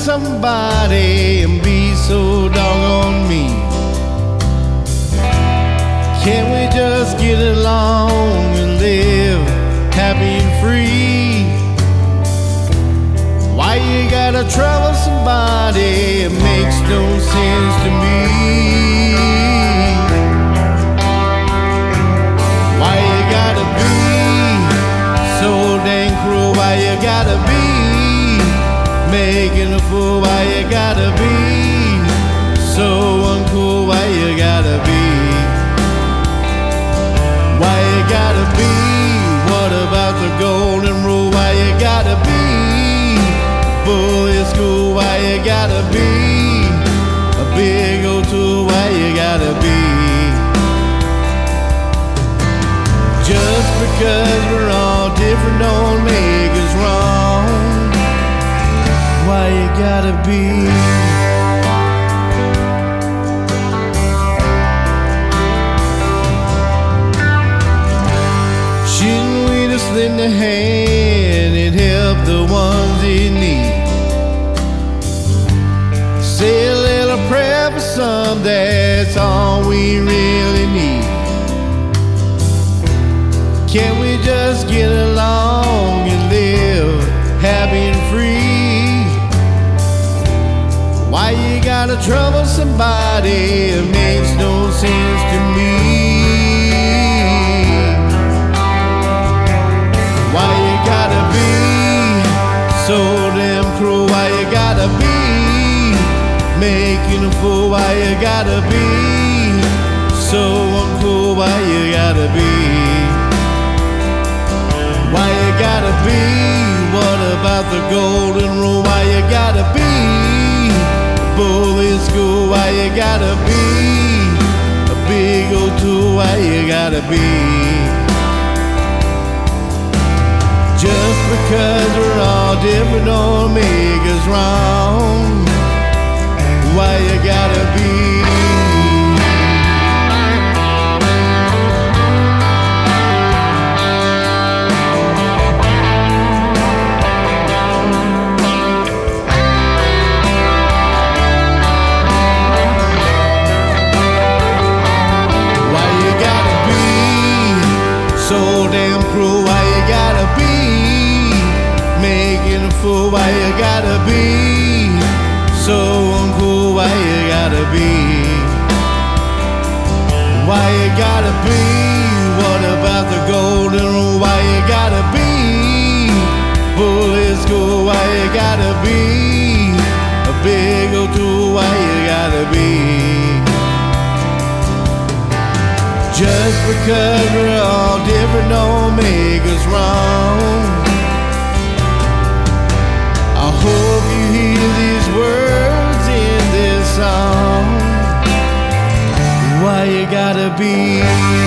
somebody and be so doggone mean? Can't we just get along and live happy and free? Why you gotta trouble somebody? It makes no sense to me. Why you gotta be so dang cruel? Why you gotta be making a fool? Why you gotta be so uncool? Why you gotta gotta be a big old tool? Why you gotta be? Just because we're all different don't make us wrong. Why you gotta be? Lend a hand prayer for some, that's all we really need. Can we just get along and live happy and free? Why you gotta trouble somebody? It makes no sense to me. Making a fool? Why you gotta be so uncool? Why you gotta be? Why you gotta be? What about the golden rule? Why you gotta be bully school? Why you gotta be a big old tool? Why you gotta be? Just because we're all different don't make us wrong. Fool? Why you gotta be so uncool? Why you gotta be? Why you gotta be? What about the golden rule? Why you gotta be bully school? Why you gotta be a big old tool? Why you gotta be? Just because we're all different don't make us wrong. Be?